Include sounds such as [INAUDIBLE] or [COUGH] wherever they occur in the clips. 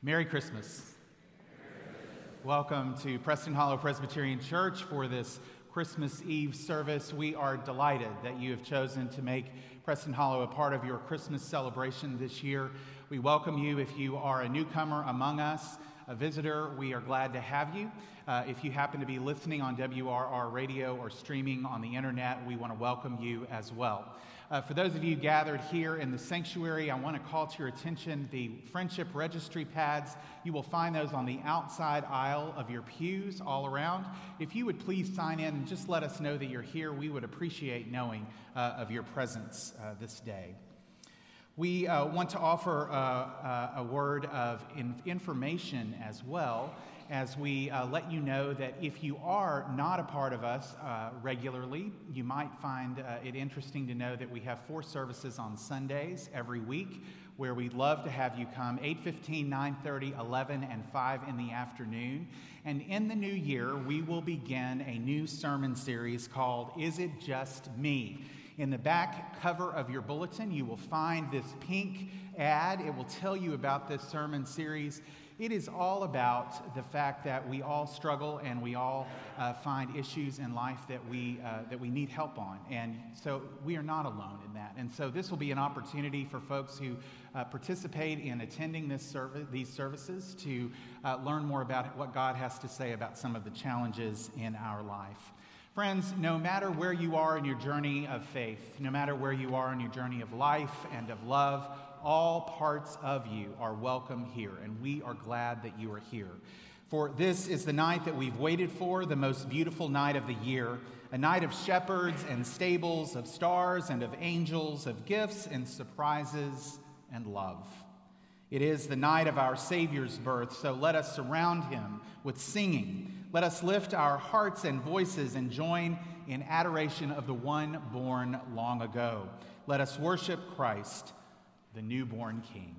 Merry Christmas. Welcome to Preston Hollow Presbyterian Church for this Christmas Eve service. We are delighted that you have chosen to make Preston Hollow a part of your Christmas celebration this year. We welcome you if you are a newcomer among us, a visitor. We are glad to have you. Uh, if you happen to be listening on WRR radio or streaming on the internet, we want to welcome you as well. Uh, for those of you gathered here in the sanctuary, I want to call to your attention the friendship registry pads. You will find those on the outside aisle of your pews all around. If you would please sign in and just let us know that you're here, we would appreciate knowing uh, of your presence uh, this day. We uh, want to offer uh, uh, a word of in- information as well as we uh, let you know that if you are not a part of us regularly, you might find it interesting to know that we have four services on Sundays every week where we'd love to have you come 8.15 9.30 11 and 5 in the afternoon. And in the new year we will begin a new sermon series called is it just me in the back cover of your bulletin you will find this pink ad it will tell you about this sermon series it is all about the fact that we all struggle and we all uh, find issues in life that we, uh, that we need help on. And so we are not alone in that. And so this will be an opportunity for folks who uh, participate in attending this service, these services to uh, learn more about what God has to say about some of the challenges in our life. Friends, no matter where you are in your journey of faith, no matter where you are in your journey of life and of love, all parts of you are welcome here, and we are glad that you are here. For this is the night that we've waited for, the most beautiful night of the year, a night of shepherds and stables, of stars and of angels, of gifts and surprises and love. It is the night of our Savior's birth, so let us surround him with singing. Let us lift our hearts and voices and join in adoration of the one born long ago. Let us worship Christ the newborn King.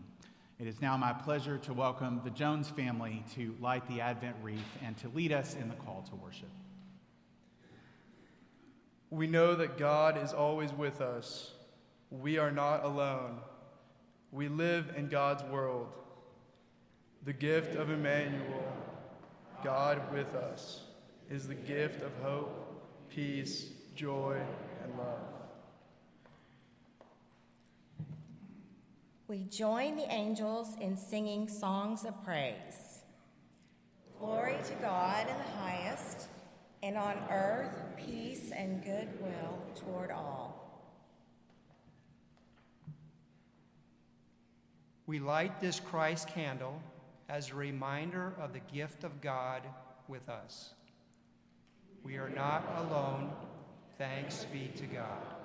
It is now my pleasure to welcome the Jones family to light the Advent wreath and to lead us in the call to worship. We know that God is always with us. We are not alone. We live in God's world. The gift of Emmanuel, God with us, is the gift of hope, peace, joy, and love. We join the angels in singing songs of praise. Glory to God in the highest, and on earth peace and goodwill toward all. We light this Christ candle as a reminder of the gift of God with us. We are not alone. Thanks be to God.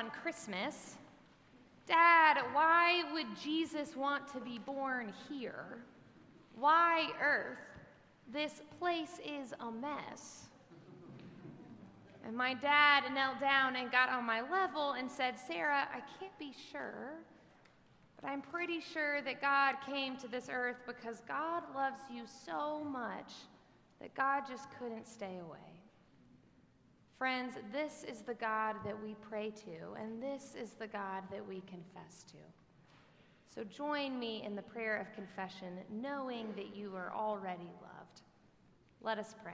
One Christmas, Dad, why would Jesus want to be born here? Why Earth? This place is a mess. And my dad knelt down and got on my level and said, Sarah, I can't be sure, but I'm pretty sure that God came to this earth because God loves you so much that God just couldn't stay away. Friends, this is the God that we pray to, and this is the God that we confess to. So join me in the prayer of confession, knowing that you are already loved. Let us pray.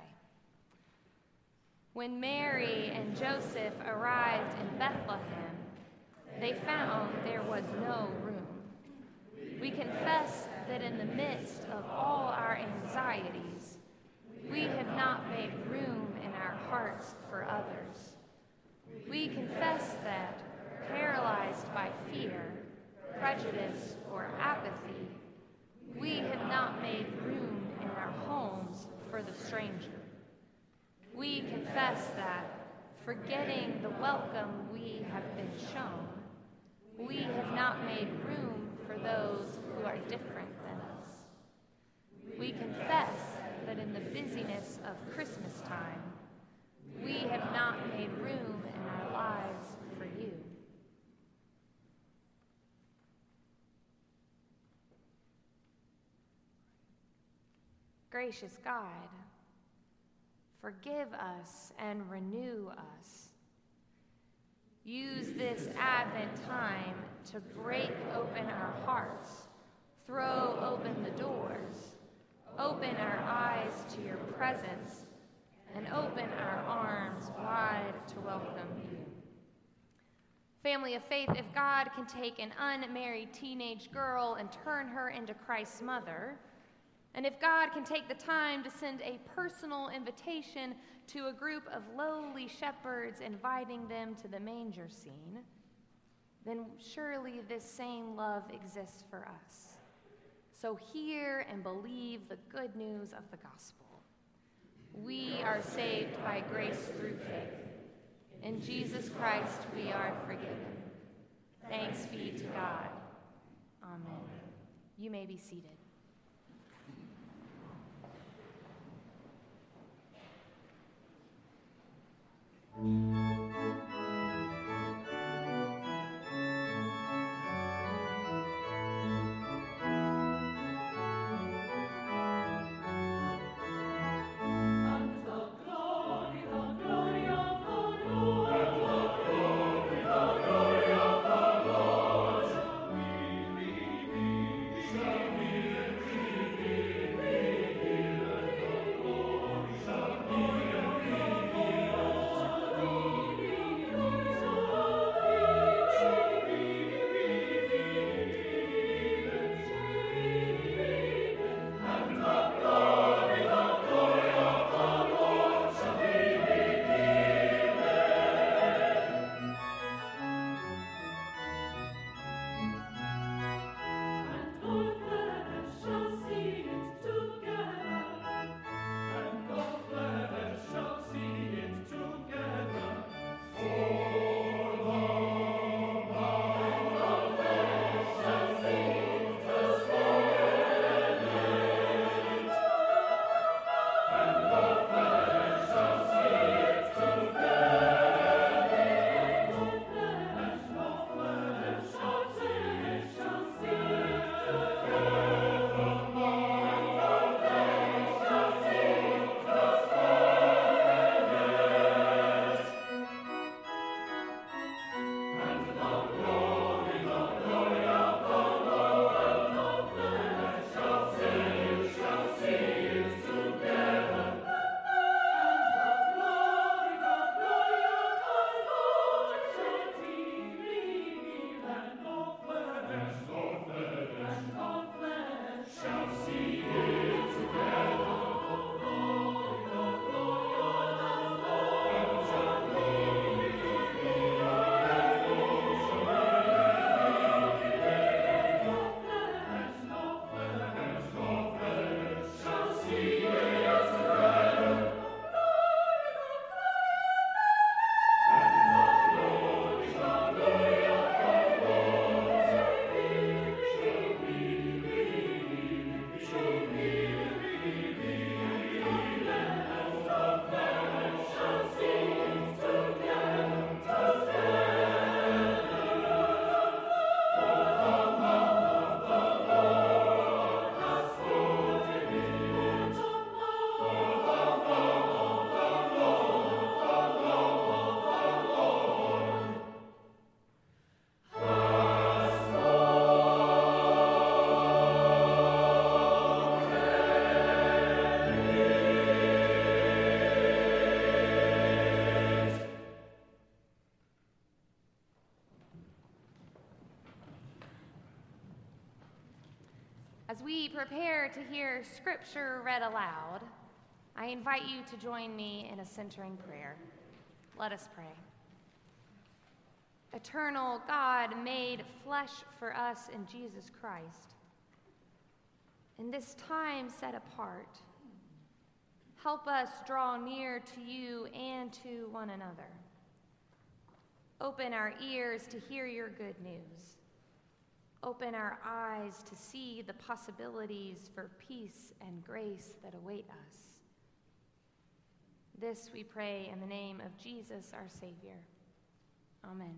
When Mary and Joseph arrived in Bethlehem, they found there was no room. We confess that in the midst of all our anxieties, we have not made room our hearts for others. We confess that, paralyzed by fear, prejudice, or apathy, we have not made room in our homes for the stranger. We confess that, forgetting the welcome we have been shown, we have not made room for those who are different than us. We confess that in the busyness of Christmas time, we have not made room in our lives for you. Gracious God, forgive us and renew us. Use this Advent time to break open our hearts, throw open the doors, open our eyes to your presence, and open our arms wide to welcome you. Family of faith, if God can take an unmarried teenage girl and turn her into Christ's mother, and if God can take the time to send a personal invitation to a group of lowly shepherds, inviting them to the manger scene, then surely this same love exists for us. So hear and believe the good news of the gospel. We are saved by grace through faith. In Jesus Christ we are forgiven. Thanks be to God. Amen. You may be seated. Prepare to hear scripture read aloud, I invite you to join me in a centering prayer. Let us pray. Eternal God made flesh for us in Jesus Christ. In this time set apart, help us draw near to you and to one another. Open our ears to hear your good news. Open our eyes to see the possibilities for peace and grace that await us. This we pray in the name of Jesus, our Savior. Amen.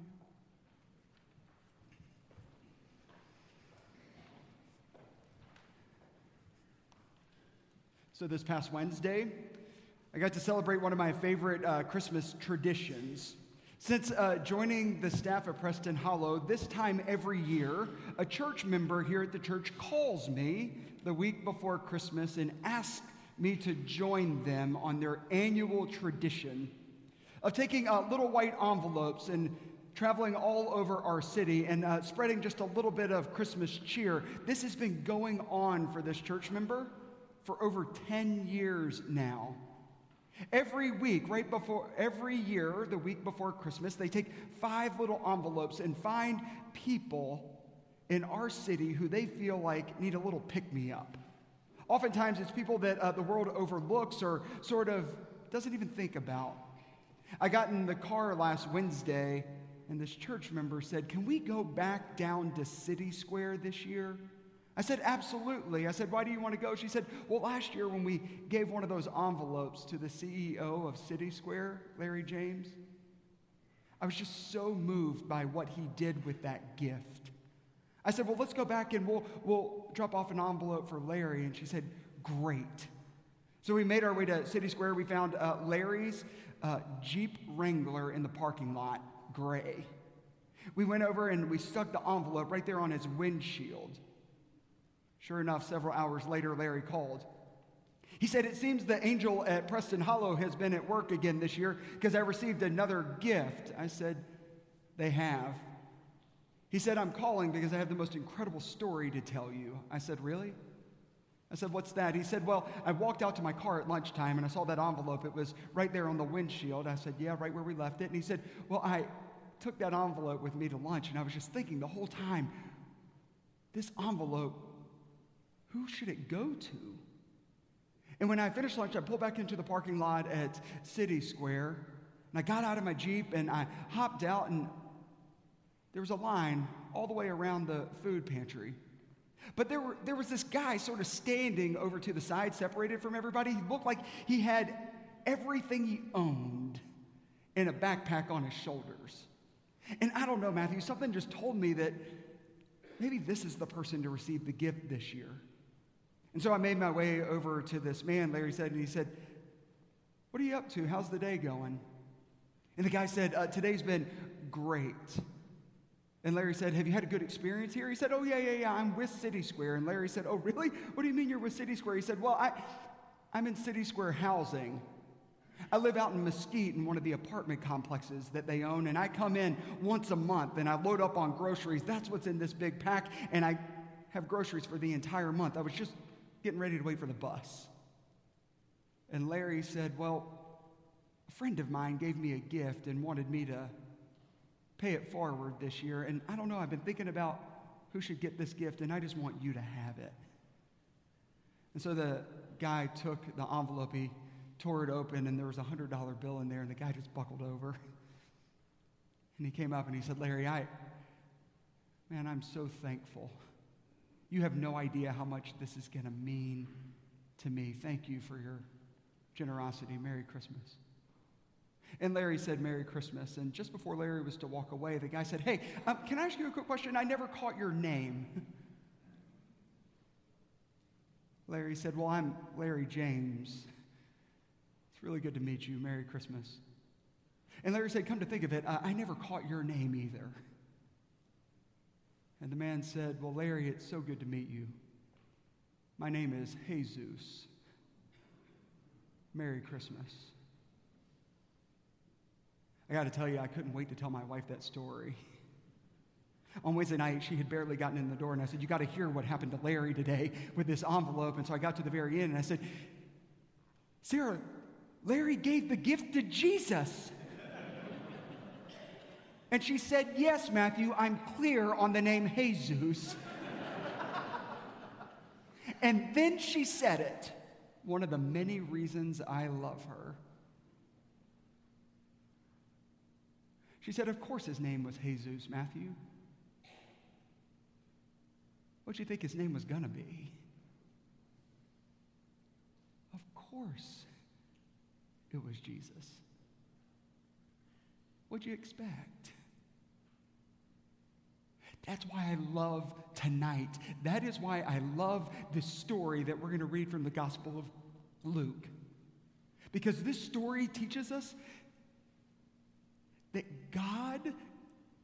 So, this past Wednesday, I got to celebrate one of my favorite uh, Christmas traditions. Since uh, joining the staff at Preston Hollow, this time every year, a church member here at the church calls me the week before Christmas and asks me to join them on their annual tradition of taking uh, little white envelopes and traveling all over our city and uh, spreading just a little bit of Christmas cheer. This has been going on for this church member for over 10 years now. Every week, right before, every year, the week before Christmas, they take five little envelopes and find people in our city who they feel like need a little pick me up. Oftentimes, it's people that uh, the world overlooks or sort of doesn't even think about. I got in the car last Wednesday, and this church member said, Can we go back down to City Square this year? I said, Absolutely. I said, Why do you want to go? She said, Well, last year when we gave one of those envelopes to the CEO of City Square, Larry James, I was just so moved by what he did with that gift. I said, Well, let's go back and we'll, we'll drop off an envelope for Larry. And she said, Great. So we made our way to City Square. We found uh, Larry's uh, Jeep Wrangler in the parking lot, gray. We went over and we stuck the envelope right there on his windshield. Sure enough, several hours later, Larry called. He said, It seems the angel at Preston Hollow has been at work again this year because I received another gift. I said, They have. He said, I'm calling because I have the most incredible story to tell you. I said, Really? I said, What's that? He said, Well, I walked out to my car at lunchtime and I saw that envelope. It was right there on the windshield. I said, Yeah, right where we left it. And he said, Well, I took that envelope with me to lunch and I was just thinking the whole time, this envelope who should it go to? And when I finished lunch, I pulled back into the parking lot at City Square, and I got out of my Jeep and I hopped out, and there was a line all the way around the food pantry. But there, were, there was this guy sort of standing over to the side, separated from everybody. He looked like he had everything he owned in a backpack on his shoulders. And I don't know, Matthew, something just told me that maybe this is the person to receive the gift this year. And so I made my way over to this man, Larry said, and he said, What are you up to? How's the day going? And the guy said, uh, Today's been great. And Larry said, Have you had a good experience here? He said, Oh, yeah, yeah, yeah, I'm with City Square. And Larry said, Oh, really? What do you mean you're with City Square? He said, Well, I, I'm in City Square housing. I live out in Mesquite in one of the apartment complexes that they own, and I come in once a month and I load up on groceries. That's what's in this big pack, and I have groceries for the entire month. I was just getting ready to wait for the bus. And Larry said, Well, a friend of mine gave me a gift and wanted me to pay it forward this year. And I don't know, I've been thinking about who should get this gift, and I just want you to have it. And so the guy took the envelope, he tore it open, and there was a $100 bill in there, and the guy just buckled over. [LAUGHS] And he came up and he said, Larry, I, man, I'm so thankful you have no idea how much this is going to mean to me. Thank you for your generosity. Merry Christmas. And Larry said, Merry Christmas. And just before Larry was to walk away, the guy said, Hey, um, can I ask you a quick question? I never caught your name. [LAUGHS] Larry said, Well, I'm Larry James. It's really good to meet you. Merry Christmas. And Larry said, Come to think of it, uh, I never caught your name either. And the man said, Well, Larry, it's so good to meet you. My name is Jesus. Merry Christmas. I got to tell you, I couldn't wait to tell my wife that story. On Wednesday night, she had barely gotten in the door, and I said, You got to hear what happened to Larry today with this envelope. And so I got to the very end, and I said, Sarah, Larry gave the gift to Jesus. And she said, Yes, Matthew, I'm clear on the name Jesus. and then she said it, one of the many reasons I love her. She said, Of course his name was Jesus, Matthew. What do you think his name was going to be? Of course it was Jesus. What'd you expect? That's why I love tonight. That is why I love this story that we're going to read from the Gospel of Luke. Because this story teaches us that God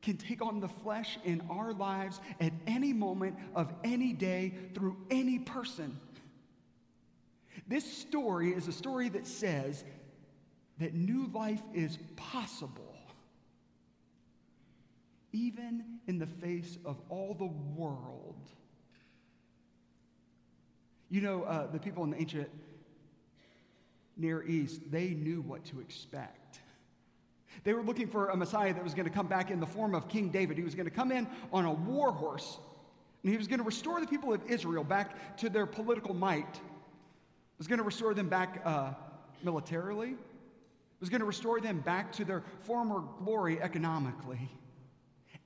can take on the flesh in our lives at any moment of any day through any person. This story is a story that says that new life is possible even in the face of all the world. You know, uh, the people in the ancient Near East, they knew what to expect. They were looking for a Messiah that was going to come back in the form of King David. He was going to come in on a war horse, and he was going to restore the people of Israel back to their political might. He was going to restore them back uh, militarily. He was going to restore them back to their former glory economically.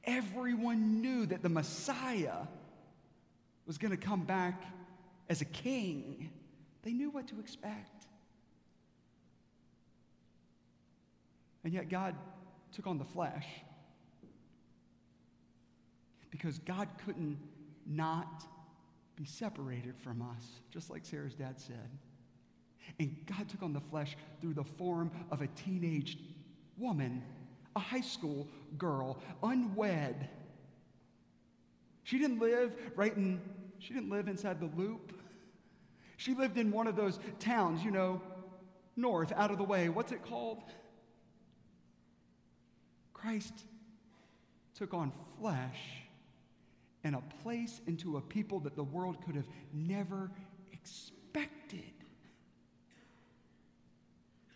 Everyone knew that the Messiah was going to come back as a king. They knew what to expect. And yet God took on the flesh because God couldn't not be separated from us, just like Sarah's dad said. And God took on the flesh through the form of a teenage woman a high school girl, unwed. She didn't live right in, she didn't live inside the loop. She lived in one of those towns, you know, north, out of the way. What's it called? Christ took on flesh and a place into a people that the world could have never expected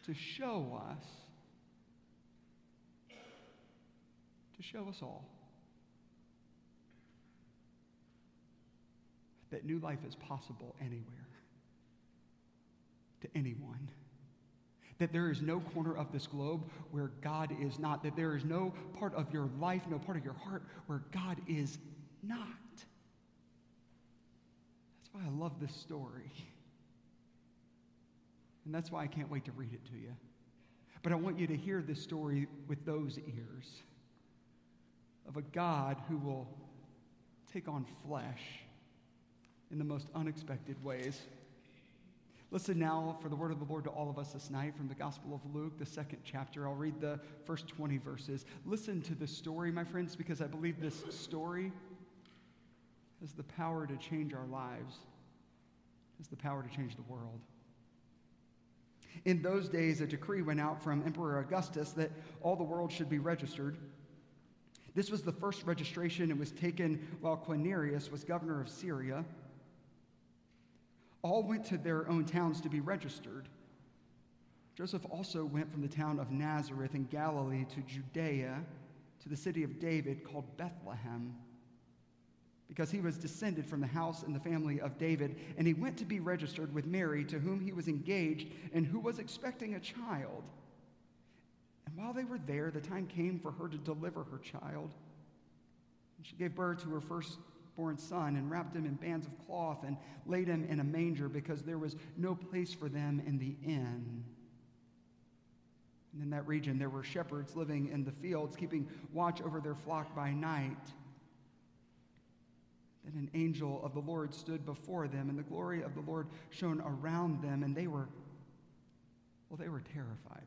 to show us to show us all that new life is possible anywhere, to anyone. That there is no corner of this globe where God is not. That there is no part of your life, no part of your heart where God is not. That's why I love this story. And that's why I can't wait to read it to you. But I want you to hear this story with those ears of a God who will take on flesh in the most unexpected ways. Listen now for the word of the Lord to all of us this night from the Gospel of Luke, the second chapter. I'll read the first 20 verses. Listen to this story, my friends, because I believe this story has the power to change our lives, has the power to change the world. In those days, a decree went out from Emperor Augustus that all the world should be registered. This was the first registration. It was taken while Quirinius was governor of Syria. All went to their own towns to be registered. Joseph also went from the town of Nazareth in Galilee to Judea, to the city of David called Bethlehem, because he was descended from the house and the family of David, and he went to be registered with Mary, to whom he was engaged and who was expecting a child. And while they were there, the time came for her to deliver her child. And she gave birth to her firstborn son and wrapped him in bands of cloth and laid him in a manger because there was no place for them in the inn. And in that region, there were shepherds living in the fields, keeping watch over their flock by night. Then an angel of the Lord stood before them, and the glory of the Lord shone around them, and they were, well, they were terrified.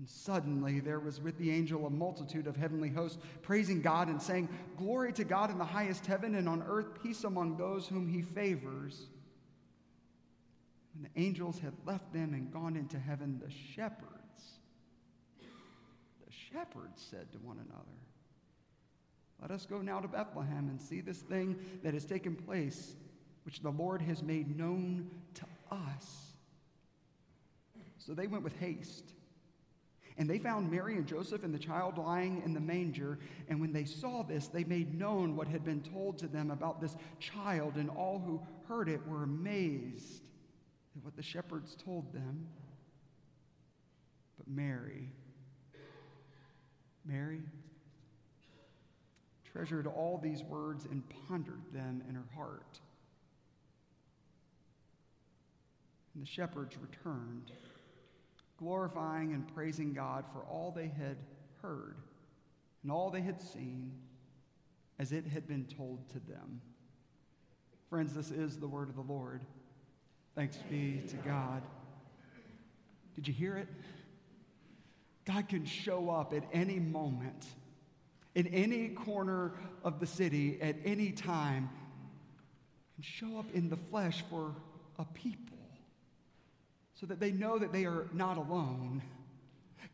And suddenly there was with the angel a multitude of heavenly hosts, praising God and saying, Glory to God in the highest heaven, and on earth peace among those whom he favors. When the angels had left them and gone into heaven, the shepherds, the shepherds said to one another, Let us go now to Bethlehem and see this thing that has taken place, which the Lord has made known to us. So they went with haste. And they found Mary and Joseph and the child lying in the manger. And when they saw this, they made known what had been told to them about this child, and all who heard it were amazed at what the shepherds told them. But Mary, Mary, treasured all these words and pondered them in her heart. And the shepherds returned, glorifying and praising God for all they had heard and all they had seen as it had been told to them. Friends, this is the word of the Lord. Thanks be to God. Did you hear it? God can show up at any moment, in any corner of the city, at any time, and show up in the flesh for a people so that they know that they are not alone.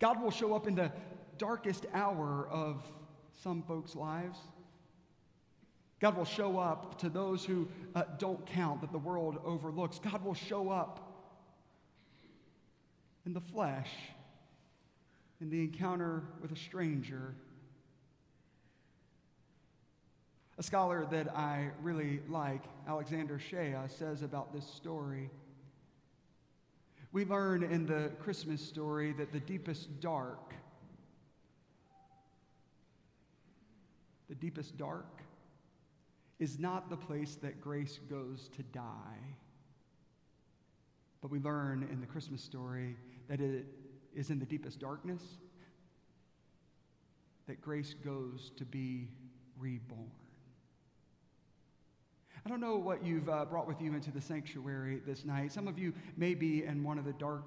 God will show up in the darkest hour of some folks' lives. God will show up to those who uh, don't count, that the world overlooks. God will show up in the flesh, in the encounter with a stranger. A scholar that I really like, Alexander Shaia, says about this story. We learn in the Christmas story that the deepest dark, the deepest dark, is not the place that grace goes to die. But we learn in the Christmas story that it is in the deepest darkness that grace goes to be reborn. I don't know what you've uh, brought with you into the sanctuary this night. Some of you may be in one of the dark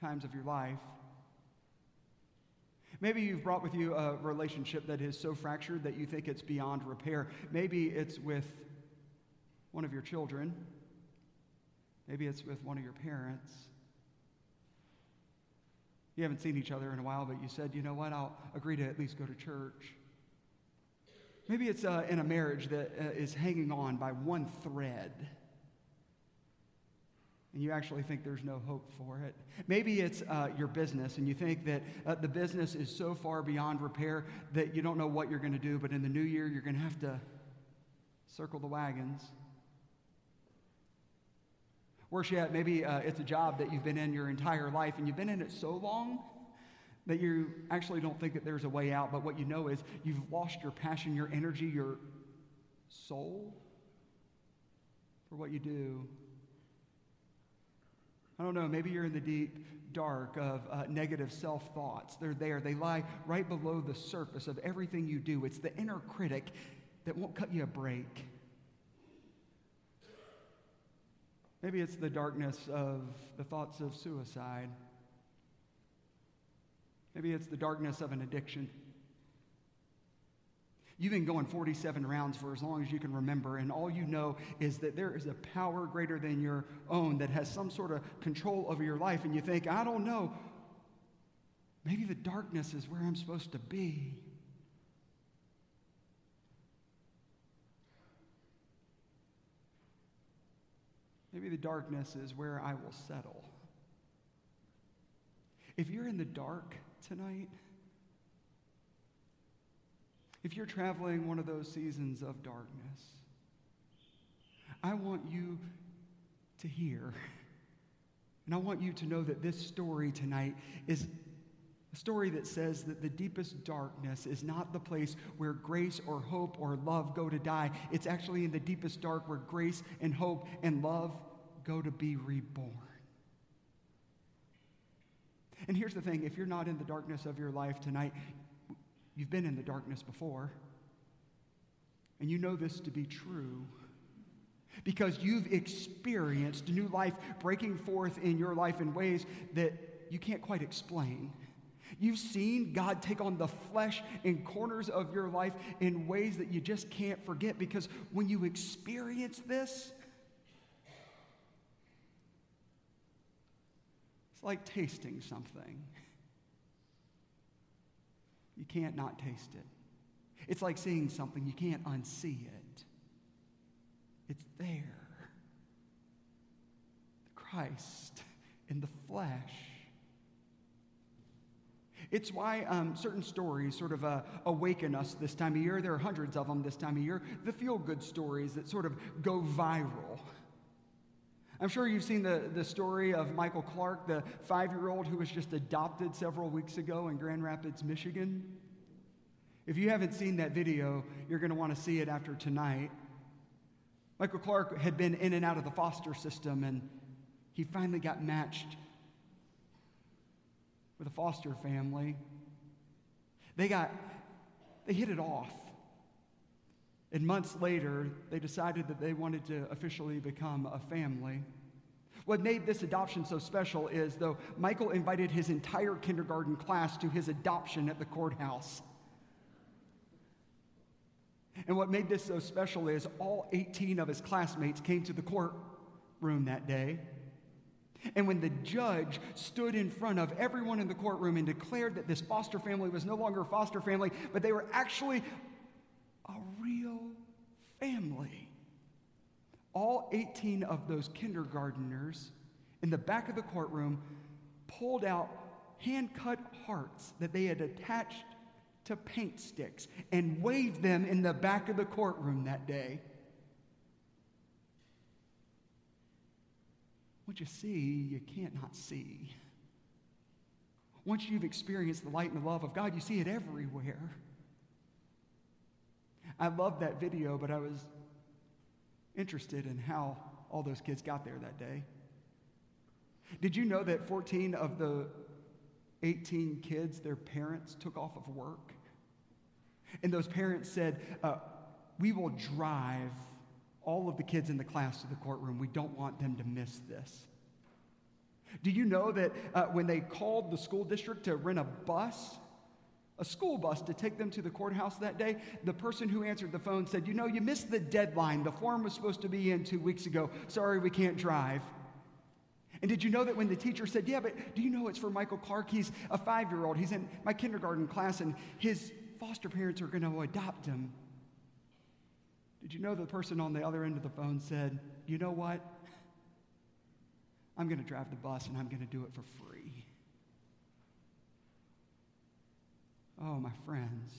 times of your life. Maybe you've brought with you a relationship that is so fractured that you think it's beyond repair. Maybe it's with one of your children. Maybe it's with one of your parents. You haven't seen each other in a while, but you said, you know what, I'll agree to at least go to church. Maybe it's uh, in a marriage that uh, is hanging on by one thread. And you actually think there's no hope for it. Maybe it's uh, your business, and you think that uh, the business is so far beyond repair that you don't know what you're going to do, but in the new year, you're going to have to circle the wagons. Worse yet, maybe uh, it's a job that you've been in your entire life, and you've been in it so long that you actually don't think that there's a way out, but what you know is you've lost your passion, your energy, your soul for what you do. I don't know, maybe you're in the deep dark of uh, negative self thoughts. They're there, they lie right below the surface of everything you do. It's the inner critic that won't cut you a break. Maybe it's the darkness of the thoughts of suicide. Maybe it's the darkness of an addiction. You've been going 47 rounds for as long as you can remember, and all you know is that there is a power greater than your own that has some sort of control over your life, and you think, I don't know, maybe the darkness is where I'm supposed to be. Maybe the darkness is where I will settle. If you're in the dark, tonight? If you're traveling one of those seasons of darkness, I want you to hear, [LAUGHS] and I want you to know that this story tonight is a story that says that the deepest darkness is not the place where grace or hope or love go to die. It's actually in the deepest dark where grace and hope and love go to be reborn. And here's the thing if you're not in the darkness of your life tonight, you've been in the darkness before, and you know this to be true. because you've experienced new life breaking forth in your life in ways that you can't quite explain. You've seen God take on the flesh in corners of your life in ways that you just can't forget because when you experience this, it's like tasting something. You can't not taste it. It's like seeing something, you can't unsee it. It's there. Christ in the flesh. It's why um, certain stories sort of uh, awaken us this time of year. There are hundreds of them this time of year. The feel good stories that sort of go viral. I'm sure you've seen the, the story of Michael Clark, the five year old who was just adopted several weeks ago in Grand Rapids, Michigan. If you haven't seen that video, you're going to want to see it after tonight. Michael Clark had been in and out of the foster system, and he finally got matched with a foster family. They got, they hit it off. And months later, they decided that they wanted to officially become a family. What made this adoption so special is, though, Michael invited his entire kindergarten class to his adoption at the courthouse. And what made this so special is all 18 of his classmates came to the courtroom that day. And when the judge stood in front of everyone in the courtroom and declared that this foster family was no longer a foster family, but they were actually a real family, all 18 of those kindergarteners in the back of the courtroom pulled out hand cut hearts that they had attached to paint sticks and waved them in the back of the courtroom that day. What you see, you can't not see. Once you've experienced the light and the love of God, you see it everywhere. I loved that video, but I was interested in how all those kids got there that day. Did you know that 14 of the 18 kids, their parents took off of work. And those parents said, uh, We will drive all of the kids in the class to the courtroom. We don't want them to miss this. Do you know that uh, when they called the school district to rent a bus, a school bus to take them to the courthouse that day, the person who answered the phone said, You know, you missed the deadline. The form was supposed to be in two weeks ago. Sorry, we can't drive. And did you know that when the teacher said, Yeah, but do you know it's for Michael Clark? He's a five year old. He's in my kindergarten class, and his foster parents are going to adopt him. Did you know the person on the other end of the phone said, You know what? I'm going to drive the bus and I'm going to do it for free. Oh, my friends.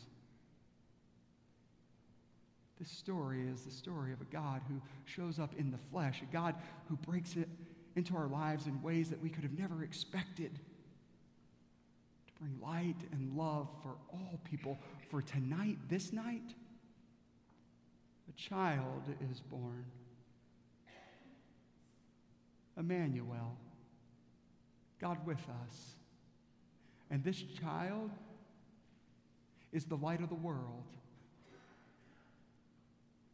This story is the story of a God who shows up in the flesh, a God who breaks it into our lives in ways that we could have never expected to bring light and love for all people. For tonight, this night, a child is born. Emmanuel, God with us. And this child is the light of the world.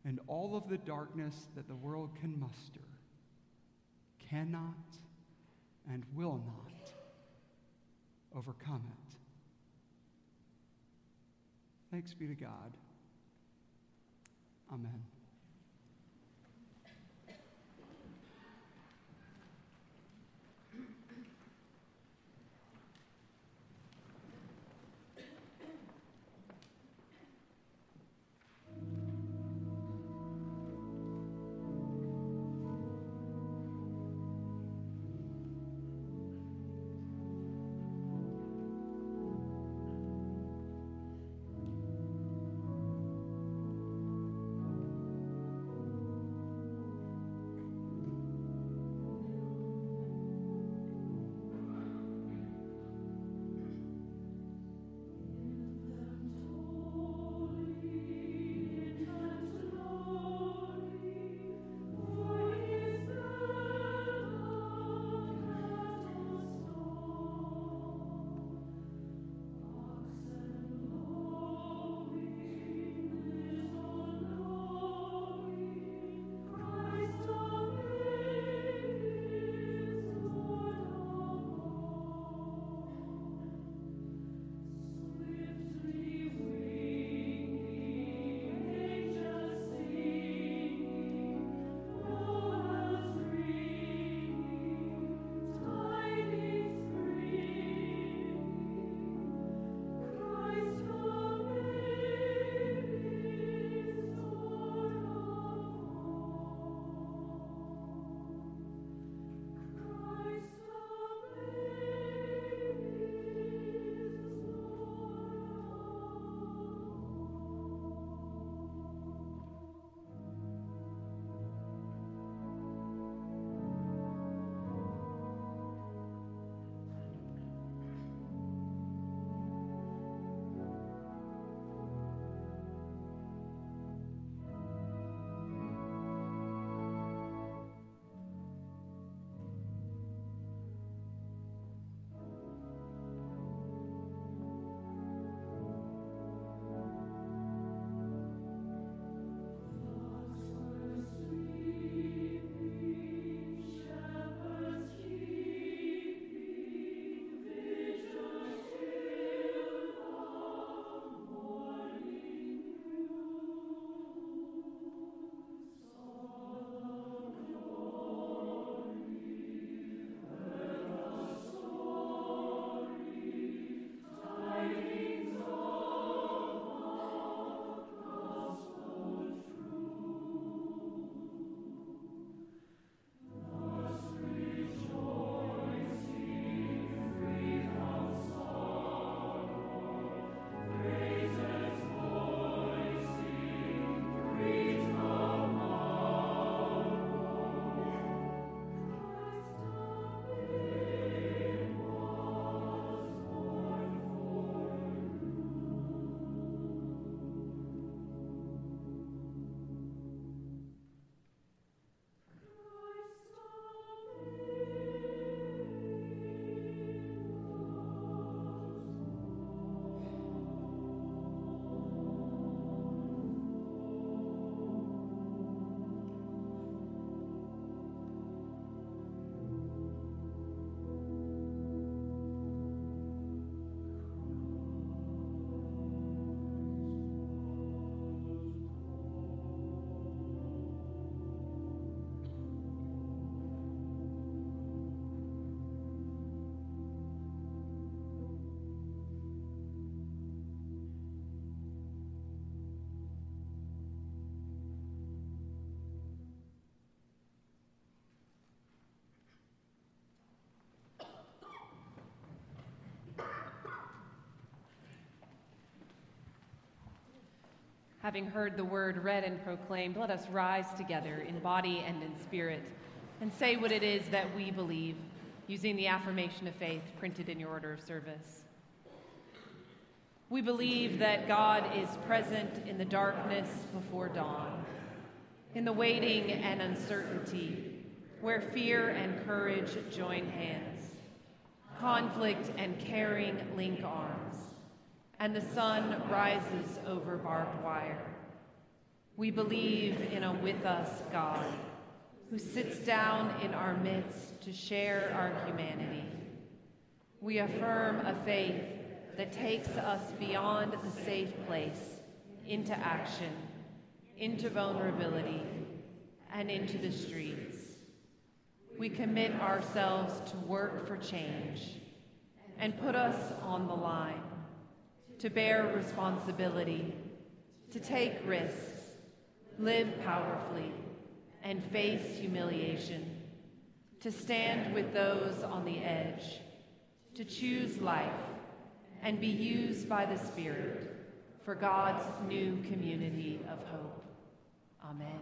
And all of the darkness that the world can muster cannot and will not overcome it. Thanks be to God. Amen. Having heard the word read and proclaimed, let us rise together in body and in spirit and say what it is that we believe, using the affirmation of faith printed in your order of service. We believe that God is present in the darkness before dawn, in the waiting and uncertainty, where fear and courage join hands, conflict and caring link arms and the sun rises over barbed wire. We believe in a with us God who sits down in our midst to share our humanity. We affirm a faith that takes us beyond the safe place into action, into vulnerability, and into the streets. We commit ourselves to work for change and put us on the line to bear responsibility, to take risks, live powerfully, and face humiliation, to stand with those on the edge, to choose life, and be used by the Spirit for God's new community of hope. Amen.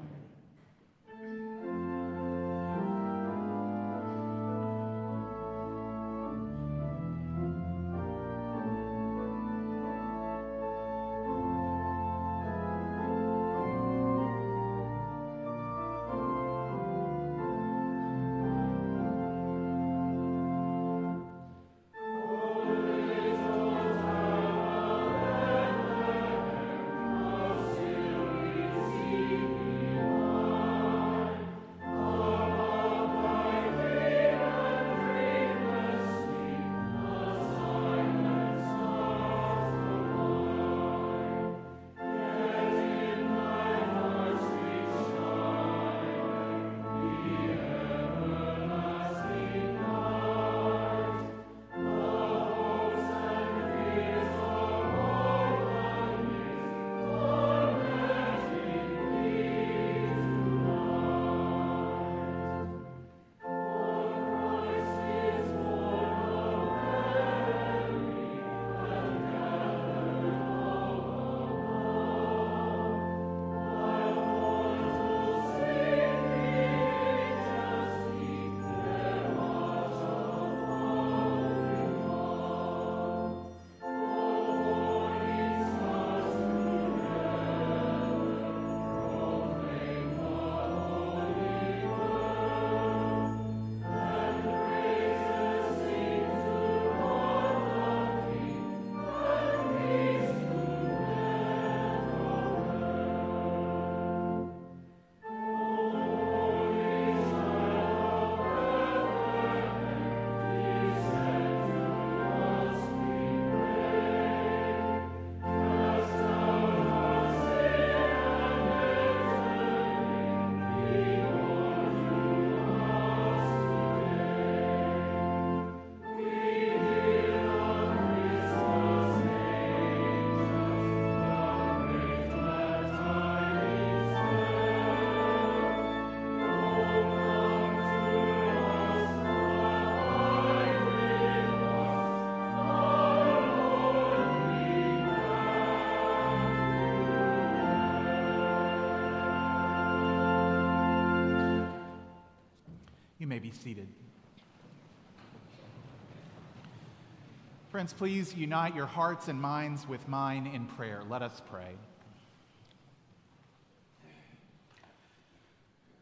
Friends, please unite your hearts and minds with mine in prayer. Let us pray.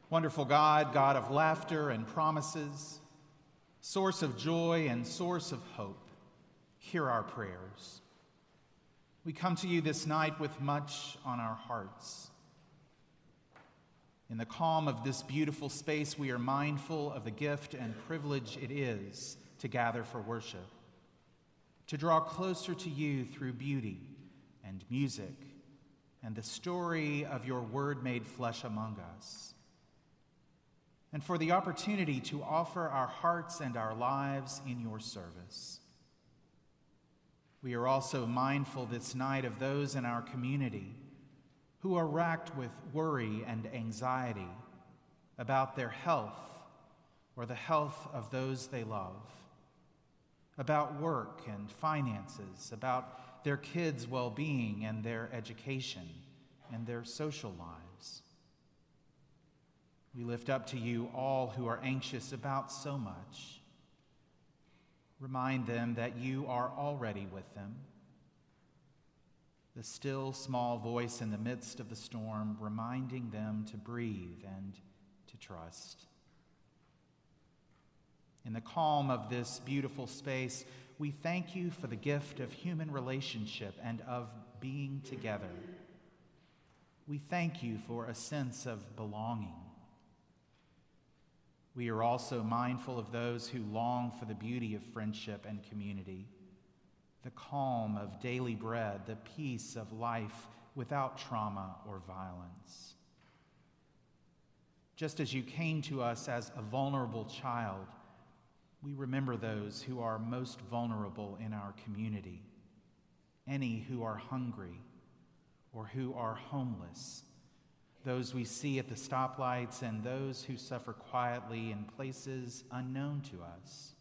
Wonderful God, God of laughter and promises, source of joy and source of hope, hear our prayers. We come to you this night with much on our hearts. In the calm of this beautiful space, we are mindful of the gift and privilege it is to gather for worship, to draw closer to you through beauty and music and the story of your word made flesh among us, and for the opportunity to offer our hearts and our lives in your service. We are also mindful this night of those in our community who are racked with worry and anxiety about their health or the health of those they love, about work and finances, about their kids' well being and their education, and their social lives. We lift up to you all who are anxious about so much. Remind them that you are already with them. The still small voice in the midst of the storm, reminding them to breathe and to trust. In the calm of this beautiful space, we thank you for the gift of human relationship and of being together. We thank you for a sense of belonging. We are also mindful of those who long for the beauty of friendship and community, the calm of daily bread, the peace of life without trauma or violence. Just as you came to us as a vulnerable child, we remember those who are most vulnerable in our community, any who are hungry or who are homeless those we see at the stoplights, and those who suffer quietly in places unknown to us.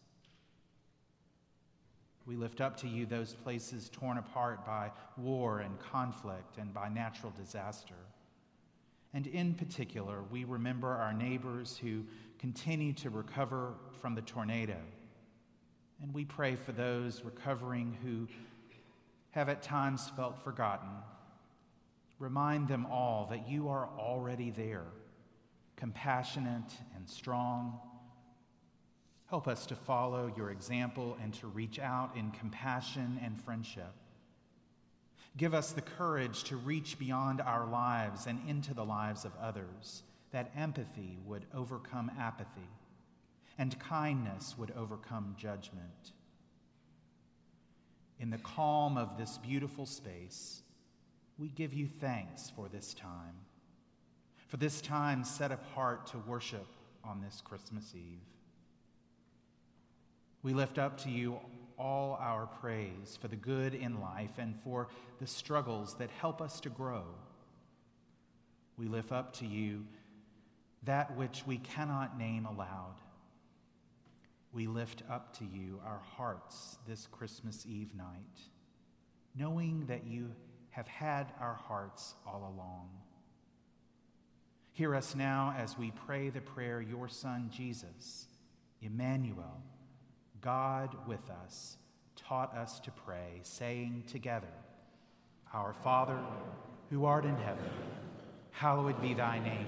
We lift up to you those places torn apart by war and conflict and by natural disaster. And in particular, we remember our neighbors who continue to recover from the tornado. And we pray for those recovering who have at times felt forgotten Remind them all that you are already there, compassionate and strong. Help us to follow your example and to reach out in compassion and friendship. Give us the courage to reach beyond our lives and into the lives of others, that empathy would overcome apathy and kindness would overcome judgment. In the calm of this beautiful space, we give you thanks for this time, for this time set apart to worship on this Christmas Eve. We lift up to you all our praise for the good in life and for the struggles that help us to grow. We lift up to you that which we cannot name aloud. We lift up to you our hearts this Christmas Eve night, knowing that you have had our hearts all along. Hear us now as we pray the prayer your Son Jesus, Emmanuel, God with us, taught us to pray, saying together, Our Father, who art in heaven, hallowed be thy name.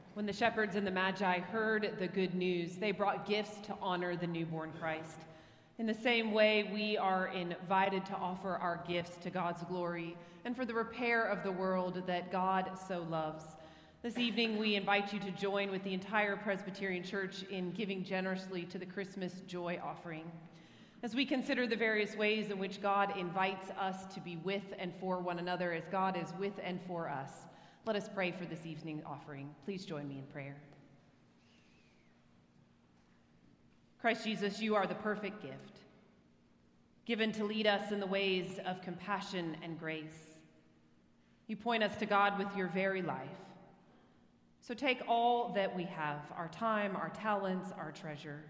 When the shepherds and the magi heard the good news, they brought gifts to honor the newborn Christ. In the same way, we are invited to offer our gifts to God's glory and for the repair of the world that God so loves. This evening, we invite you to join with the entire Presbyterian Church in giving generously to the Christmas joy offering. As we consider the various ways in which God invites us to be with and for one another, as God is with and for us, let us pray for this evening's offering. Please join me in prayer. Christ Jesus, you are the perfect gift, given to lead us in the ways of compassion and grace. You point us to God with your very life. So take all that we have our time, our talents, our treasure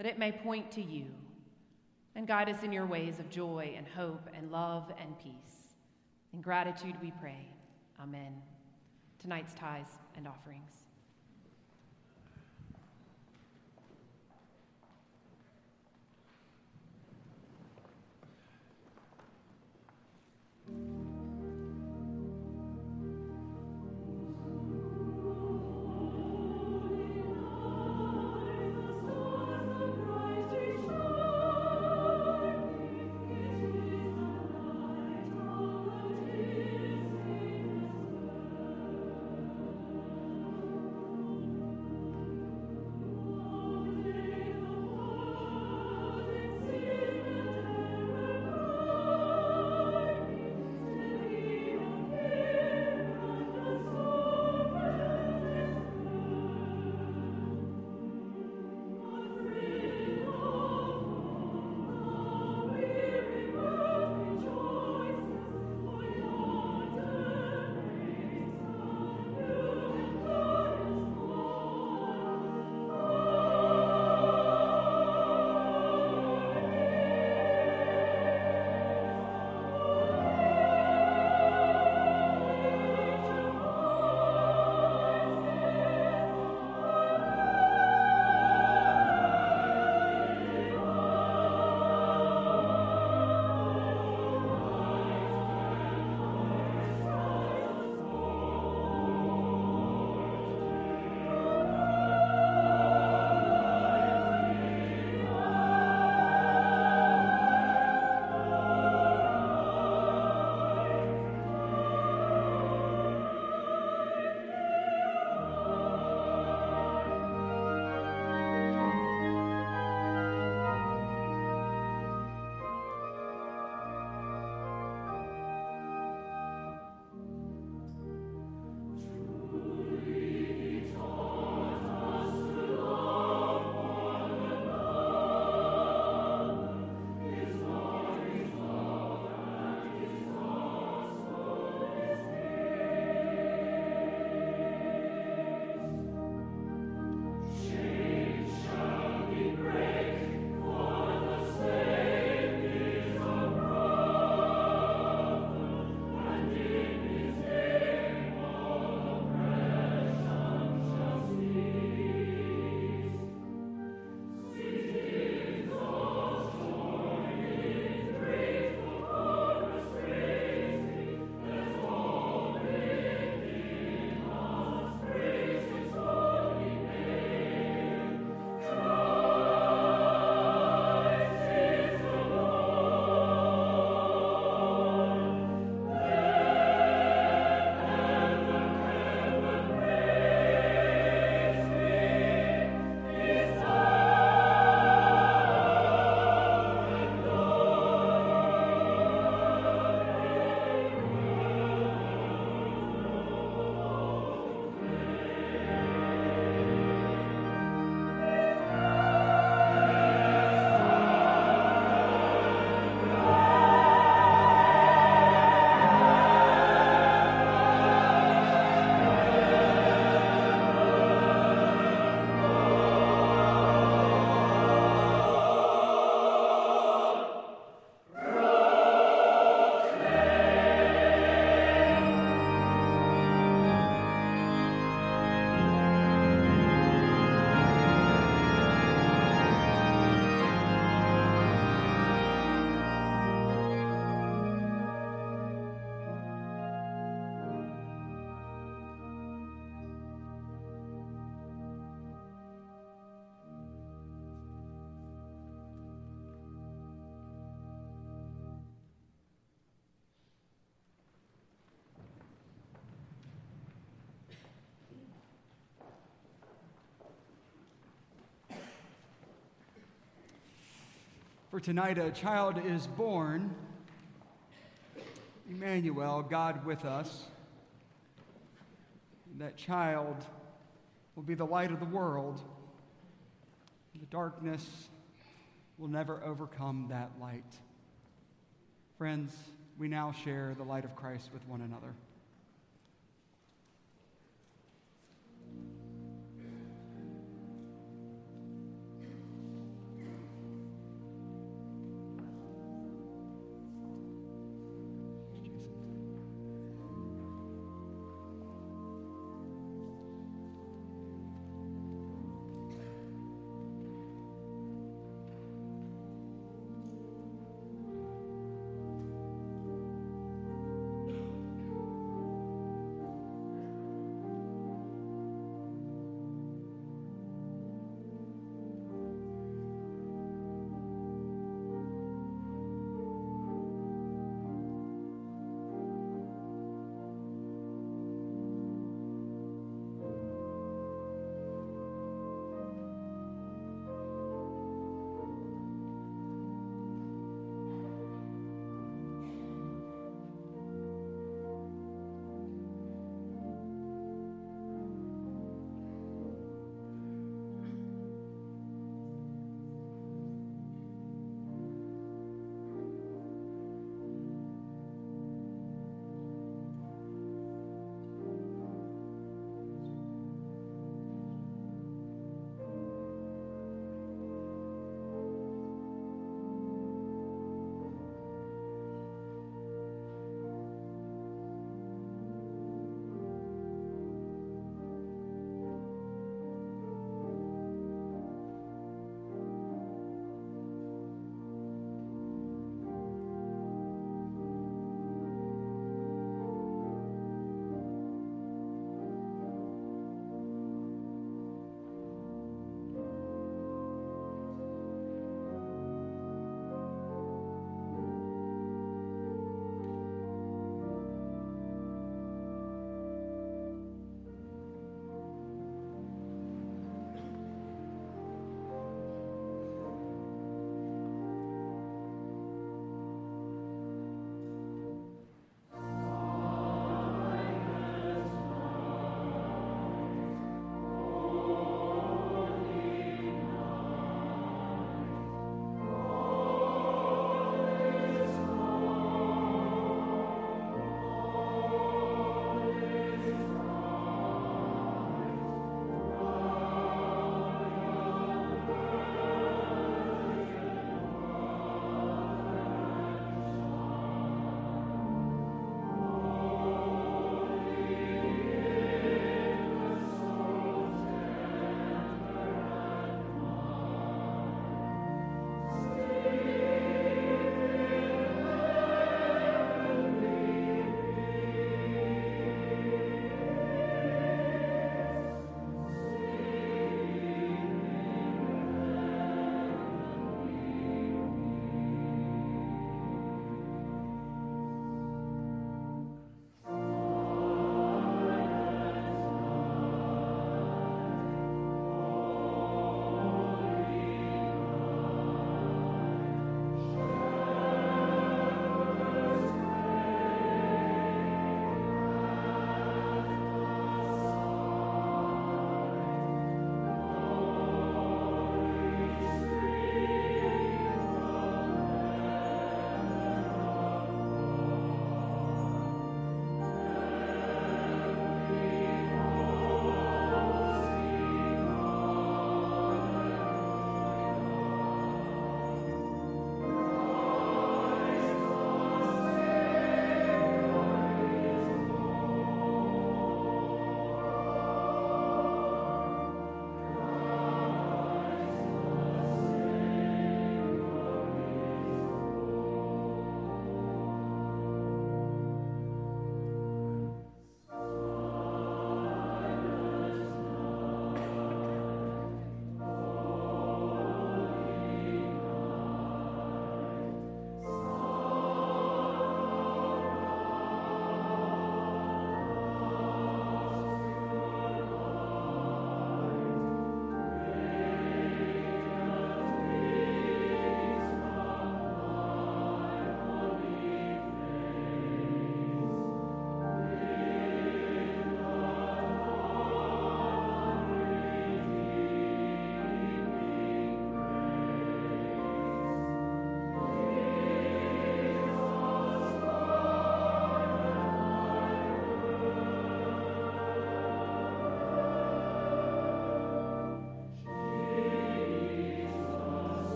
that it may point to you and guide us in your ways of joy and hope and love and peace. In gratitude we pray. Amen. Tonight's tithes and offerings. For tonight, a child is born. Emmanuel, God with us. And That child will be the light of the world. The darkness will never overcome that light. Friends, we now share the light of Christ with one another.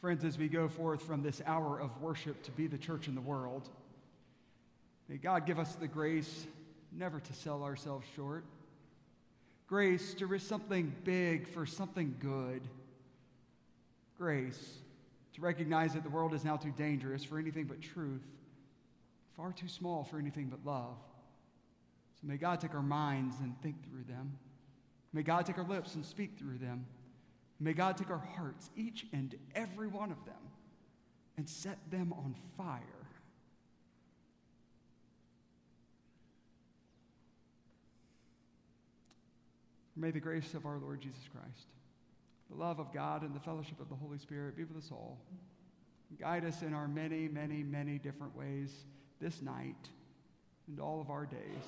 Friends, as we go forth from this hour of worship to be the church in the world, may God give us the grace never to sell ourselves short, grace to risk something big for something good, grace to recognize that the world is now too dangerous for anything but truth, far too small for anything but love. So may God take our minds and think through them. May God take our lips and speak through them. May God take our hearts, each and every one of them, and set them on fire. May the grace of our Lord Jesus Christ, the love of God, and the fellowship of the Holy Spirit be with us all. Guide us in our many, many, many different ways this night and all of our days.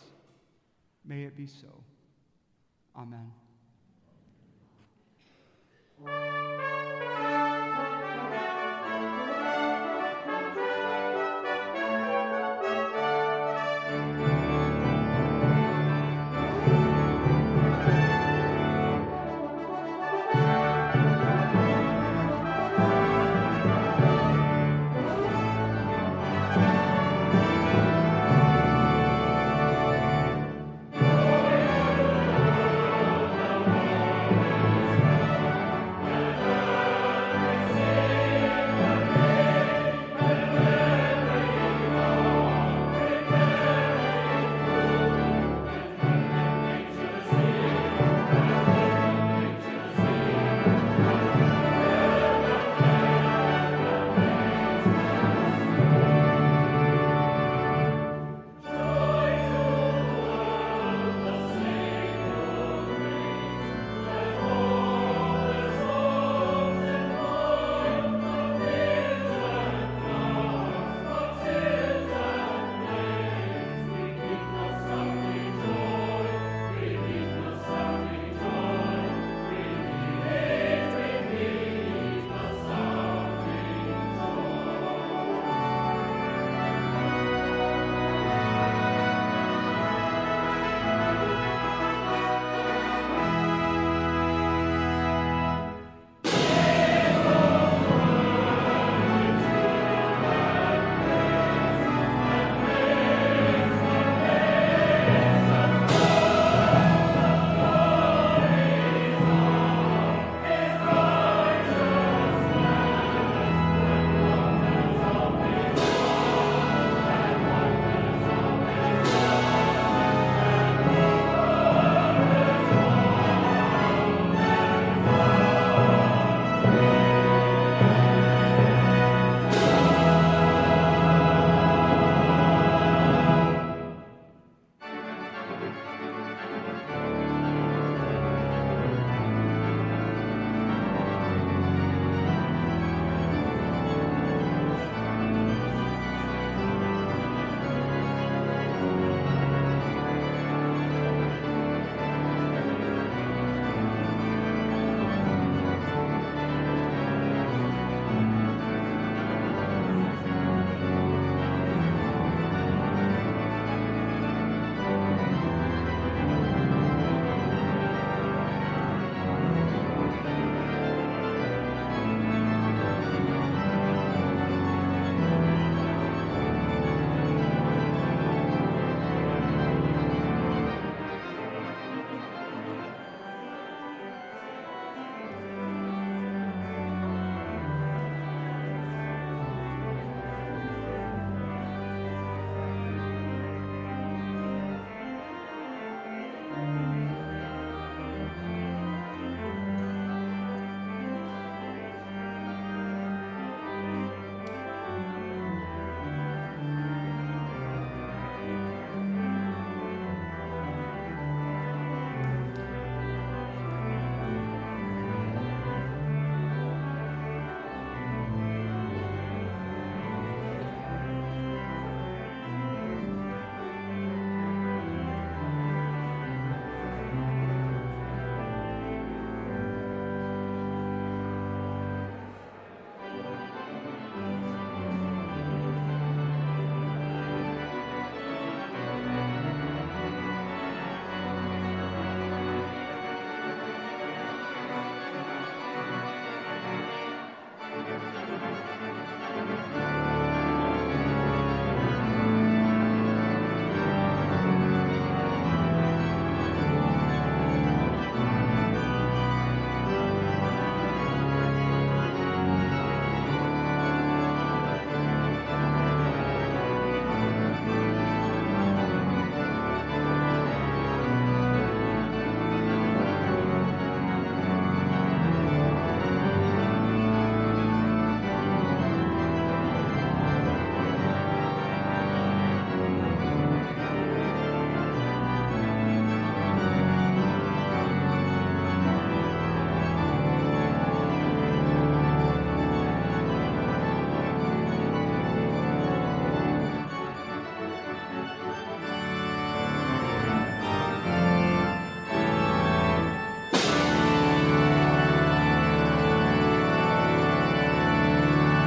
May it be so. Amen. Thank you.